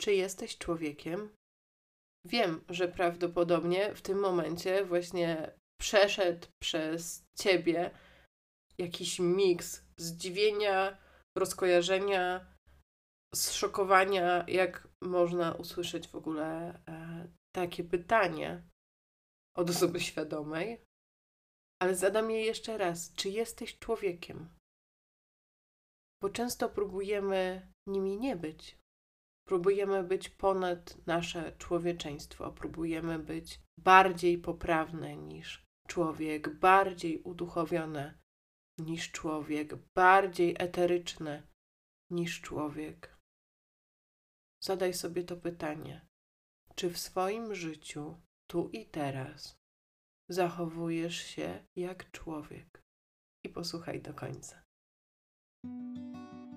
czy jesteś człowiekiem? Wiem, że prawdopodobnie w tym momencie właśnie przeszedł przez ciebie jakiś miks zdziwienia, rozkojarzenia, zszokowania, jak można usłyszeć w ogóle e, takie pytanie od osoby świadomej. Ale zadam je jeszcze raz: czy jesteś człowiekiem? Bo często próbujemy nimi nie być. Próbujemy być ponad nasze człowieczeństwo, próbujemy być bardziej poprawne niż człowiek, bardziej uduchowione niż człowiek, bardziej eteryczne niż człowiek. Zadaj sobie to pytanie: czy w swoim życiu, tu i teraz, zachowujesz się jak człowiek? I posłuchaj do końca.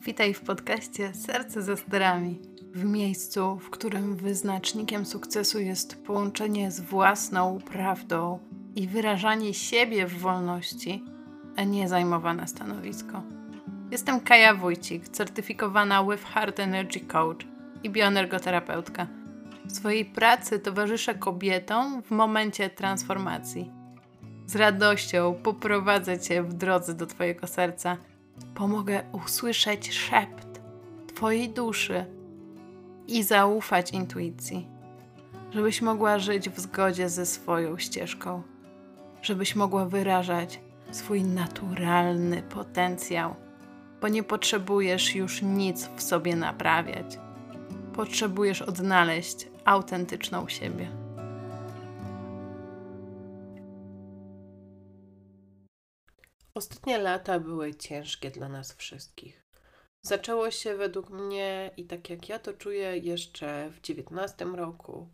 Witaj w podcaście Serce ze sterami. W miejscu, w którym wyznacznikiem sukcesu jest połączenie z własną prawdą i wyrażanie siebie w wolności, a nie zajmowane stanowisko. Jestem Kaja Wójcik, certyfikowana with Heart Energy Coach i bioenergoterapeutka. W swojej pracy towarzyszę kobietom w momencie transformacji. Z radością poprowadzę Cię w drodze do Twojego serca – pomogę usłyszeć szept Twojej duszy i zaufać intuicji, żebyś mogła żyć w zgodzie ze swoją ścieżką, żebyś mogła wyrażać swój naturalny potencjał, bo nie potrzebujesz już nic w sobie naprawiać. Potrzebujesz odnaleźć autentyczną siebie. Ostatnie lata były ciężkie dla nas wszystkich. Zaczęło się według mnie i tak jak ja to czuję jeszcze w 19 roku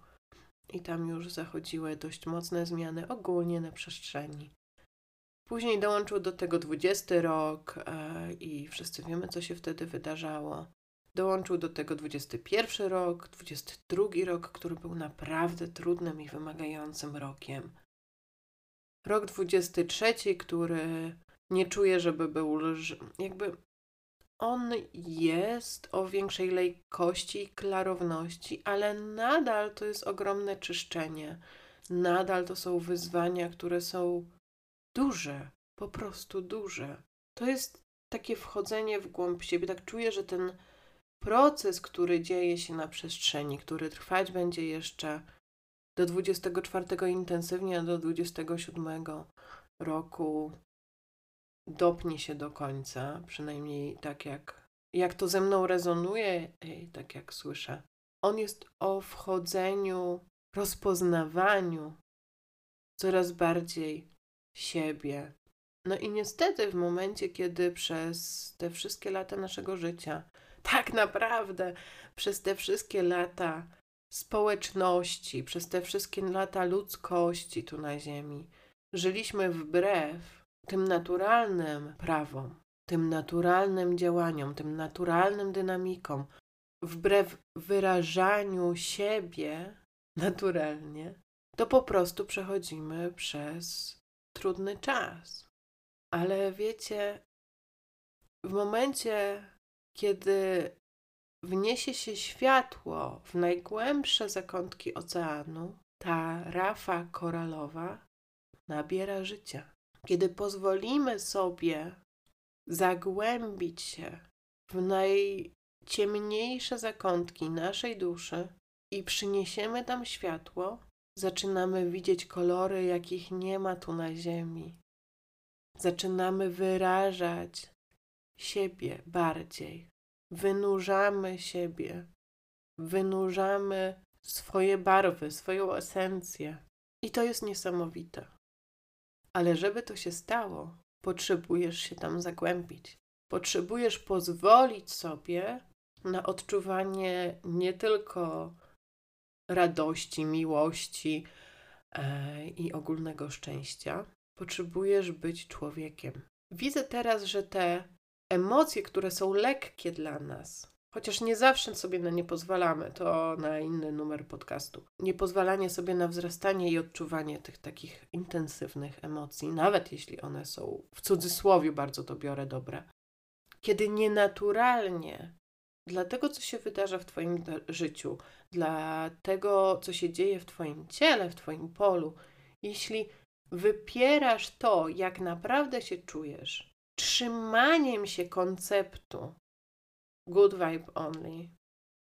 i tam już zachodziły dość mocne zmiany ogólnie na przestrzeni. Później dołączył do tego 20 rok e, i wszyscy wiemy, co się wtedy wydarzało. Dołączył do tego 21 rok, 22 rok, który był naprawdę trudnym i wymagającym rokiem. Rok 23, który nie czuję, żeby był lż... jakby on jest o większej lekkości i klarowności, ale nadal to jest ogromne czyszczenie. Nadal to są wyzwania, które są duże, po prostu duże. To jest takie wchodzenie w głąb siebie. Tak czuję, że ten proces, który dzieje się na przestrzeni, który trwać będzie jeszcze do 24 intensywnie, a do 27 roku dopnie się do końca, przynajmniej tak jak, jak to ze mną rezonuje, tak jak słyszę. On jest o wchodzeniu, rozpoznawaniu coraz bardziej siebie. No i niestety w momencie, kiedy przez te wszystkie lata naszego życia, tak naprawdę przez te wszystkie lata społeczności, przez te wszystkie lata ludzkości tu na Ziemi, żyliśmy wbrew tym naturalnym prawom, tym naturalnym działaniom, tym naturalnym dynamikom, wbrew wyrażaniu siebie naturalnie, to po prostu przechodzimy przez trudny czas. Ale wiecie, w momencie, kiedy wniesie się światło w najgłębsze zakątki oceanu, ta rafa koralowa nabiera życia kiedy pozwolimy sobie zagłębić się w najciemniejsze zakątki naszej duszy i przyniesiemy tam światło, zaczynamy widzieć kolory, jakich nie ma tu na Ziemi. Zaczynamy wyrażać siebie bardziej. Wynurzamy siebie, wynurzamy swoje barwy, swoją esencję. I to jest niesamowite. Ale żeby to się stało, potrzebujesz się tam zagłębić. Potrzebujesz pozwolić sobie na odczuwanie nie tylko radości, miłości e, i ogólnego szczęścia. Potrzebujesz być człowiekiem. Widzę teraz, że te emocje, które są lekkie dla nas, Chociaż nie zawsze sobie na nie pozwalamy, to na inny numer podcastu. Niepozwalanie sobie na wzrastanie i odczuwanie tych takich intensywnych emocji, nawet jeśli one są w cudzysłowie bardzo to biorę dobre. Kiedy nienaturalnie dla tego, co się wydarza w Twoim życiu, dla tego, co się dzieje w Twoim ciele, w Twoim polu, jeśli wypierasz to, jak naprawdę się czujesz, trzymaniem się konceptu good vibe only,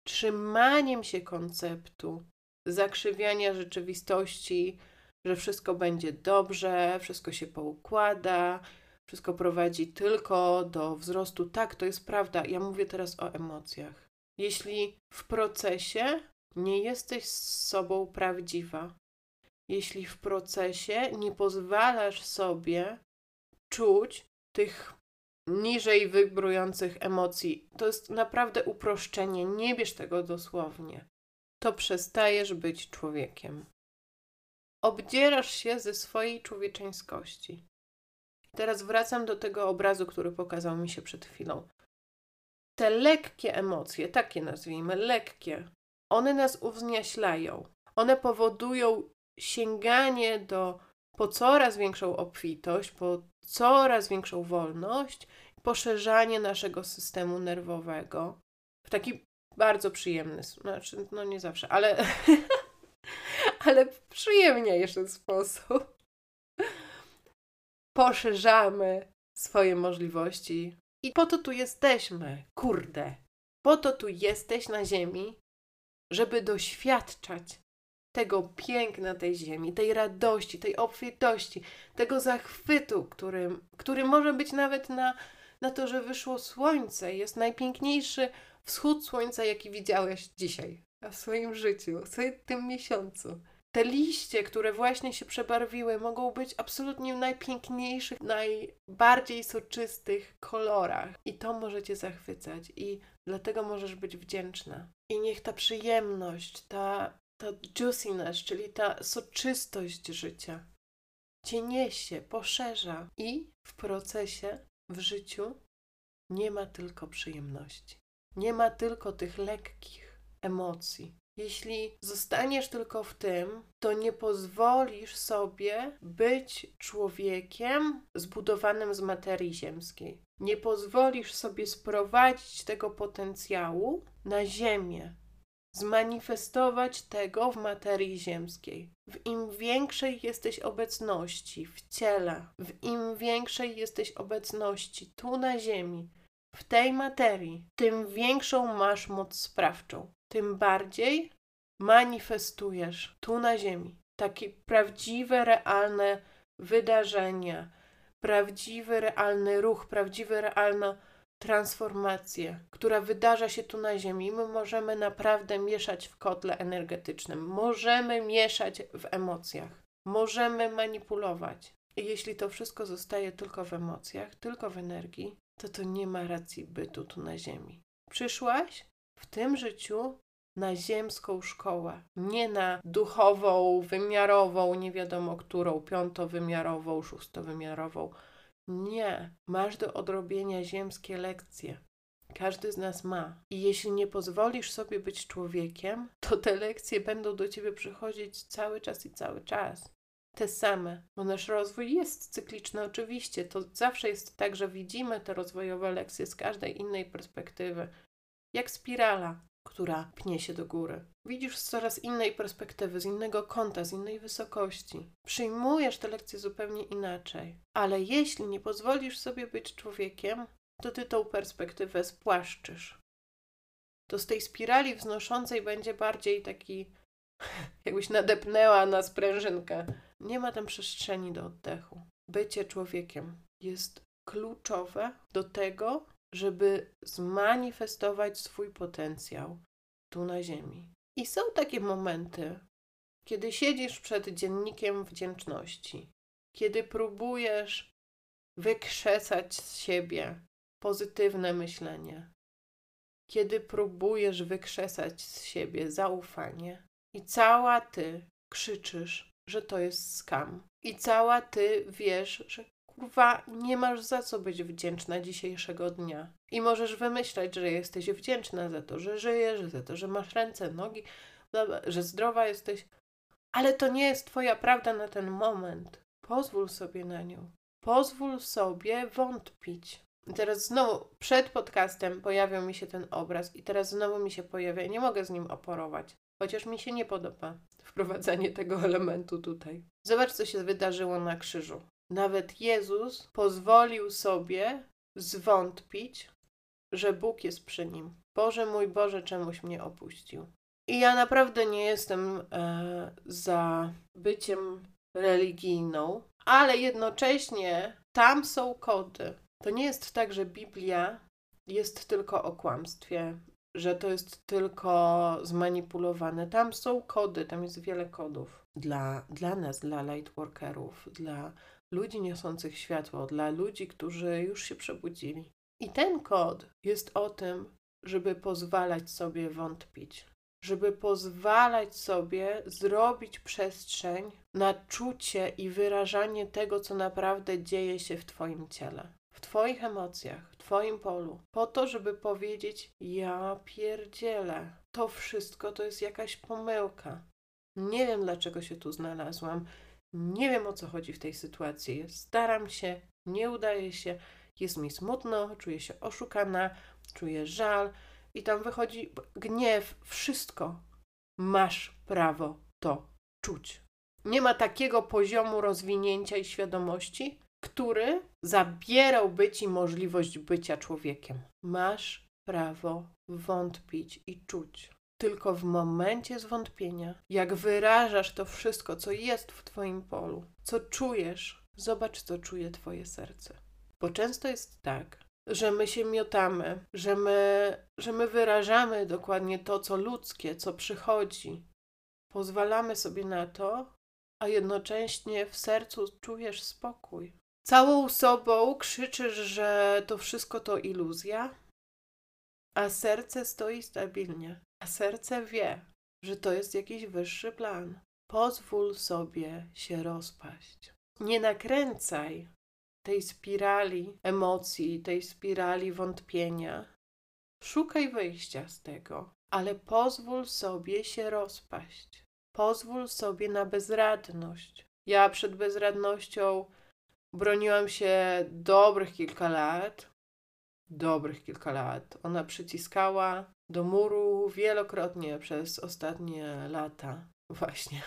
trzymaniem się konceptu zakrzywiania rzeczywistości, że wszystko będzie dobrze, wszystko się poukłada, wszystko prowadzi tylko do wzrostu. Tak, to jest prawda. Ja mówię teraz o emocjach. Jeśli w procesie nie jesteś z sobą prawdziwa, jeśli w procesie nie pozwalasz sobie czuć tych niżej wybrujących emocji, to jest naprawdę uproszczenie. Nie bierz tego dosłownie. To przestajesz być człowiekiem. Obdzierasz się ze swojej człowieczeńskości. Teraz wracam do tego obrazu, który pokazał mi się przed chwilą. Te lekkie emocje, takie nazwijmy, lekkie, one nas uwzniaślają. One powodują sięganie do po coraz większą obfitość, po coraz większą wolność, poszerzanie naszego systemu nerwowego w taki bardzo przyjemny, znaczy, no nie zawsze, ale, ale przyjemniejszy sposób. Poszerzamy swoje możliwości i po to tu jesteśmy, kurde. Po to tu jesteś na Ziemi, żeby doświadczać tego piękna tej ziemi, tej radości, tej obfitości, tego zachwytu, którym, który może być nawet na, na to, że wyszło słońce. Jest najpiękniejszy wschód słońca, jaki widziałeś dzisiaj w swoim życiu, w tym miesiącu. Te liście, które właśnie się przebarwiły, mogą być absolutnie w najpiękniejszych, najbardziej soczystych kolorach. I to może Cię zachwycać, i dlatego możesz być wdzięczna. I niech ta przyjemność, ta ta juiciness, czyli ta soczystość życia, cię niesie, poszerza i w procesie, w życiu nie ma tylko przyjemności. Nie ma tylko tych lekkich emocji. Jeśli zostaniesz tylko w tym, to nie pozwolisz sobie być człowiekiem zbudowanym z materii ziemskiej. Nie pozwolisz sobie sprowadzić tego potencjału na ziemię, zmanifestować tego w materii ziemskiej. W im większej jesteś obecności w ciele, w im większej jesteś obecności tu na ziemi, w tej materii, tym większą masz moc sprawczą, tym bardziej manifestujesz tu na ziemi takie prawdziwe, realne wydarzenia, prawdziwy, realny ruch, prawdziwe, realne transformację, która wydarza się tu na Ziemi. My możemy naprawdę mieszać w kotle energetycznym, możemy mieszać w emocjach, możemy manipulować. I jeśli to wszystko zostaje tylko w emocjach, tylko w energii, to to nie ma racji bytu tu na Ziemi. Przyszłaś w tym życiu na ziemską szkołę, nie na duchową, wymiarową, nie wiadomo którą, piątowymiarową, szóstowymiarową nie, masz do odrobienia ziemskie lekcje. Każdy z nas ma. I jeśli nie pozwolisz sobie być człowiekiem, to te lekcje będą do ciebie przychodzić cały czas i cały czas. Te same. Bo nasz rozwój jest cykliczny, oczywiście. To zawsze jest tak, że widzimy te rozwojowe lekcje z każdej innej perspektywy. Jak spirala która pnie się do góry. Widzisz z coraz innej perspektywy, z innego kąta, z innej wysokości. Przyjmujesz te lekcje zupełnie inaczej. Ale jeśli nie pozwolisz sobie być człowiekiem, to ty tą perspektywę spłaszczysz. To z tej spirali wznoszącej będzie bardziej taki, jakbyś nadepnęła na sprężynkę. Nie ma tam przestrzeni do oddechu. Bycie człowiekiem jest kluczowe do tego, żeby zmanifestować swój potencjał tu na Ziemi. I są takie momenty, kiedy siedzisz przed dziennikiem wdzięczności, kiedy próbujesz wykrzesać z siebie pozytywne myślenie, kiedy próbujesz wykrzesać z siebie zaufanie i cała ty krzyczysz, że to jest skam. I cała ty wiesz, że kurwa, nie masz za co być wdzięczna dzisiejszego dnia. I możesz wymyślać, że jesteś wdzięczna za to, że żyjesz, za to, że masz ręce, nogi, że zdrowa jesteś. Ale to nie jest Twoja prawda na ten moment. Pozwól sobie na nią. Pozwól sobie wątpić. I teraz znowu przed podcastem pojawił mi się ten obraz i teraz znowu mi się pojawia i nie mogę z nim oporować. Chociaż mi się nie podoba wprowadzanie tego elementu tutaj. Zobacz, co się wydarzyło na krzyżu. Nawet Jezus pozwolił sobie zwątpić, że Bóg jest przy nim. Boże mój Boże, czemuś mnie opuścił. I ja naprawdę nie jestem e, za byciem religijną, ale jednocześnie tam są kody. To nie jest tak, że Biblia jest tylko o kłamstwie, że to jest tylko zmanipulowane. Tam są kody, tam jest wiele kodów dla, dla nas, dla lightworkerów, dla ludzi niosących światło, dla ludzi, którzy już się przebudzili. I ten kod jest o tym, żeby pozwalać sobie wątpić, żeby pozwalać sobie zrobić przestrzeń na czucie i wyrażanie tego, co naprawdę dzieje się w Twoim ciele, w Twoich emocjach, w Twoim polu, po to, żeby powiedzieć: Ja pierdzielę, to wszystko to jest jakaś pomyłka. Nie wiem, dlaczego się tu znalazłam. Nie wiem o co chodzi w tej sytuacji. Staram się, nie udaje się, jest mi smutno, czuję się oszukana, czuję żal i tam wychodzi gniew, wszystko. Masz prawo to czuć. Nie ma takiego poziomu rozwinięcia i świadomości, który zabierałby ci możliwość bycia człowiekiem. Masz prawo wątpić i czuć. Tylko w momencie zwątpienia, jak wyrażasz to wszystko, co jest w Twoim polu, co czujesz, zobacz, co czuje Twoje serce. Bo często jest tak, że my się miotamy, że my, że my wyrażamy dokładnie to, co ludzkie, co przychodzi. Pozwalamy sobie na to, a jednocześnie w sercu czujesz spokój. Całą sobą krzyczysz, że to wszystko to iluzja, a serce stoi stabilnie, a serce wie, że to jest jakiś wyższy plan. Pozwól sobie się rozpaść. Nie nakręcaj tej spirali emocji, tej spirali wątpienia. Szukaj wyjścia z tego, ale pozwól sobie się rozpaść. Pozwól sobie na bezradność. Ja przed bezradnością broniłam się dobrych kilka lat. Dobrych kilka lat. Ona przyciskała do muru wielokrotnie przez ostatnie lata. Właśnie.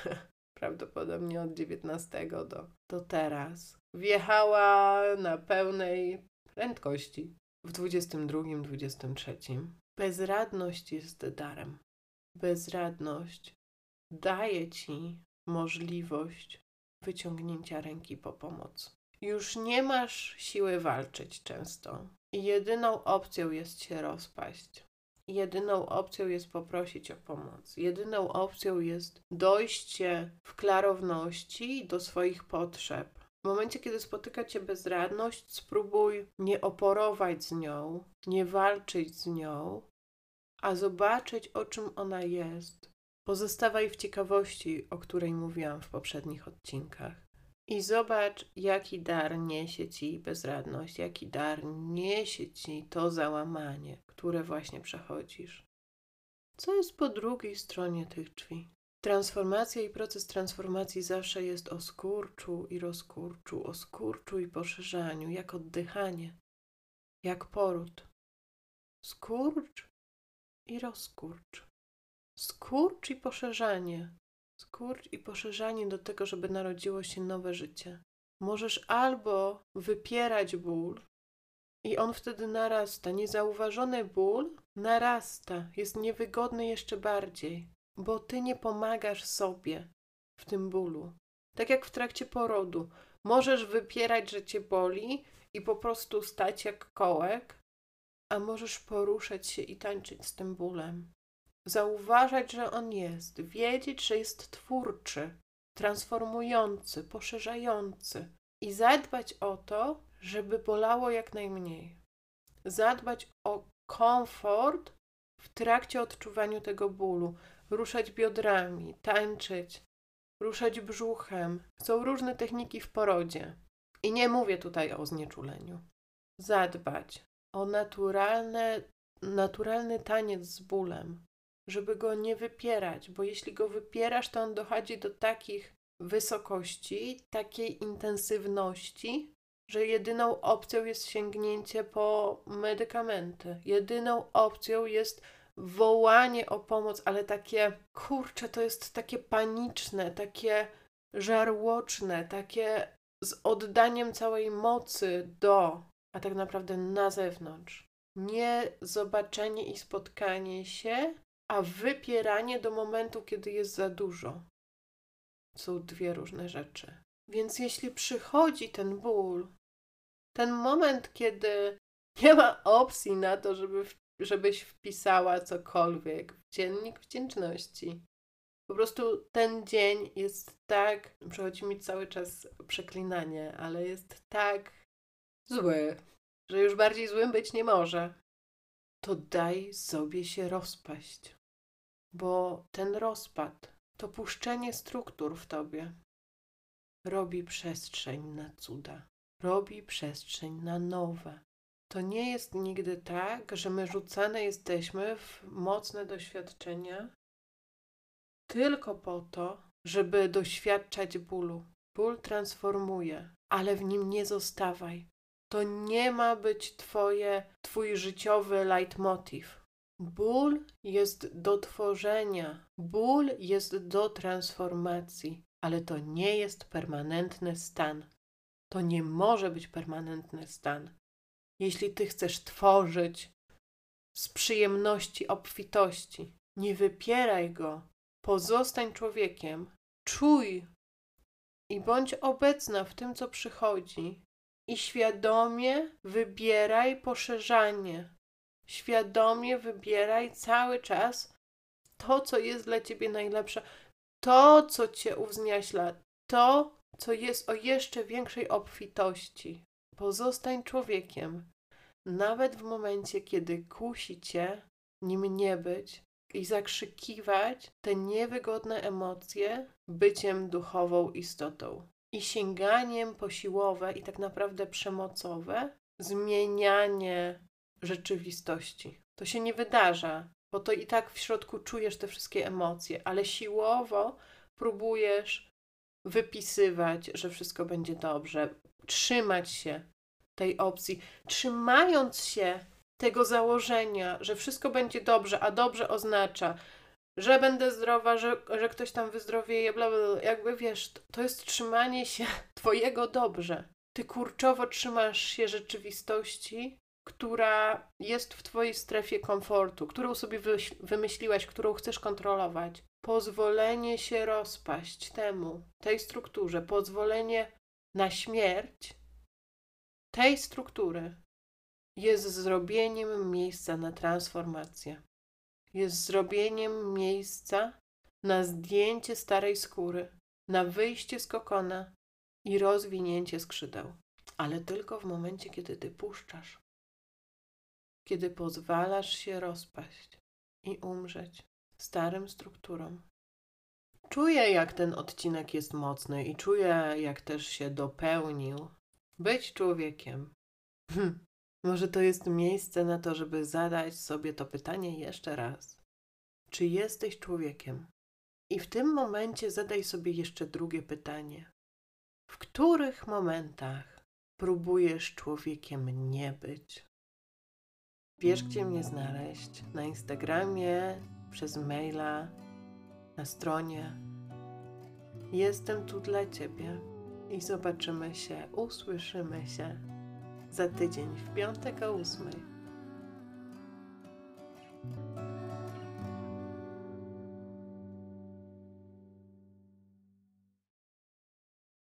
Prawdopodobnie od 19 do, do teraz. Wjechała na pełnej prędkości w 22, 23. Bezradność jest darem. Bezradność daje ci możliwość wyciągnięcia ręki po pomoc. Już nie masz siły walczyć często. Jedyną opcją jest się rozpaść. Jedyną opcją jest poprosić o pomoc. Jedyną opcją jest dojście w klarowności do swoich potrzeb. W momencie, kiedy spotyka cię bezradność, spróbuj nie oporować z nią, nie walczyć z nią, a zobaczyć, o czym ona jest. Pozostawaj w ciekawości, o której mówiłam w poprzednich odcinkach. I zobacz, jaki dar niesie ci bezradność, jaki dar niesie ci to załamanie, które właśnie przechodzisz. Co jest po drugiej stronie tych drzwi? Transformacja i proces transformacji zawsze jest o skurczu i rozkurczu, o skurczu i poszerzaniu, jak oddychanie, jak poród. Skurcz i rozkurcz. Skurcz i poszerzanie, skurcz i poszerzanie do tego, żeby narodziło się nowe życie. Możesz albo wypierać ból i on wtedy narasta. Niezauważony ból narasta, jest niewygodny jeszcze bardziej, bo ty nie pomagasz sobie w tym bólu. Tak jak w trakcie porodu. Możesz wypierać, że cię boli i po prostu stać jak kołek, a możesz poruszać się i tańczyć z tym bólem zauważać, że on jest, wiedzieć, że jest twórczy, transformujący, poszerzający i zadbać o to, żeby bolało jak najmniej. Zadbać o komfort w trakcie odczuwania tego bólu, ruszać biodrami, tańczyć, ruszać brzuchem. Są różne techniki w porodzie. I nie mówię tutaj o znieczuleniu. Zadbać o naturalne, naturalny taniec z bólem, żeby go nie wypierać, bo jeśli go wypierasz, to on dochodzi do takich wysokości, takiej intensywności, że jedyną opcją jest sięgnięcie po medykamenty. Jedyną opcją jest wołanie o pomoc, ale takie, kurczę, to jest takie paniczne, takie żarłoczne, takie z oddaniem całej mocy do, a tak naprawdę na zewnątrz. Nie zobaczenie i spotkanie się, a wypieranie do momentu, kiedy jest za dużo. Są dwie różne rzeczy. Więc jeśli przychodzi ten ból, ten moment, kiedy nie ma opcji na to, żeby, żebyś wpisała cokolwiek w dziennik wdzięczności. Po prostu ten dzień jest tak, przychodzi mi cały czas przeklinanie, ale jest tak zły, że już bardziej złym być nie może. To daj sobie się rozpaść, bo ten rozpad, to puszczenie struktur w tobie robi przestrzeń na cuda robi przestrzeń na nowe. To nie jest nigdy tak, że my rzucane jesteśmy w mocne doświadczenia tylko po to, żeby doświadczać bólu. Ból transformuje, ale w nim nie zostawaj. To nie ma być twoje, twój życiowy leitmotiv. Ból jest do tworzenia, ból jest do transformacji, ale to nie jest permanentny stan. To nie może być permanentny stan. Jeśli ty chcesz tworzyć z przyjemności, obfitości, nie wypieraj go. Pozostań człowiekiem. Czuj i bądź obecna w tym, co przychodzi. I świadomie wybieraj poszerzanie. Świadomie wybieraj cały czas to, co jest dla ciebie najlepsze, to, co cię uwzniaśla, to, co jest o jeszcze większej obfitości. Pozostań człowiekiem, nawet w momencie, kiedy kusi cię nim nie być i zakrzykiwać te niewygodne emocje byciem duchową istotą. I sięganiem posiłowe i tak naprawdę przemocowe, zmienianie rzeczywistości. To się nie wydarza, bo to i tak w środku czujesz te wszystkie emocje, ale siłowo próbujesz wypisywać, że wszystko będzie dobrze, trzymać się tej opcji, trzymając się tego założenia, że wszystko będzie dobrze, a dobrze oznacza, że będę zdrowa, że, że ktoś tam wyzdrowieje, bla, bla, bla. Jakby wiesz, to jest trzymanie się Twojego dobrze. Ty kurczowo trzymasz się rzeczywistości, która jest w Twojej strefie komfortu, którą sobie wymyśliłaś, którą chcesz kontrolować pozwolenie się rozpaść temu, tej strukturze, pozwolenie na śmierć tej struktury jest zrobieniem miejsca na transformację. Jest zrobieniem miejsca na zdjęcie starej skóry, na wyjście z kokona i rozwinięcie skrzydeł. Ale tylko w momencie, kiedy ty puszczasz, kiedy pozwalasz się rozpaść i umrzeć starym strukturom. Czuję, jak ten odcinek jest mocny i czuję, jak też się dopełnił. Być człowiekiem. Hm. Może to jest miejsce na to, żeby zadać sobie to pytanie jeszcze raz. Czy jesteś człowiekiem? I w tym momencie zadaj sobie jeszcze drugie pytanie. W których momentach próbujesz człowiekiem nie być? Wiesz, gdzie mnie znaleźć? Na Instagramie, przez maila, na stronie. Jestem tu dla Ciebie i zobaczymy się, usłyszymy się za tydzień w piątek o ósmej.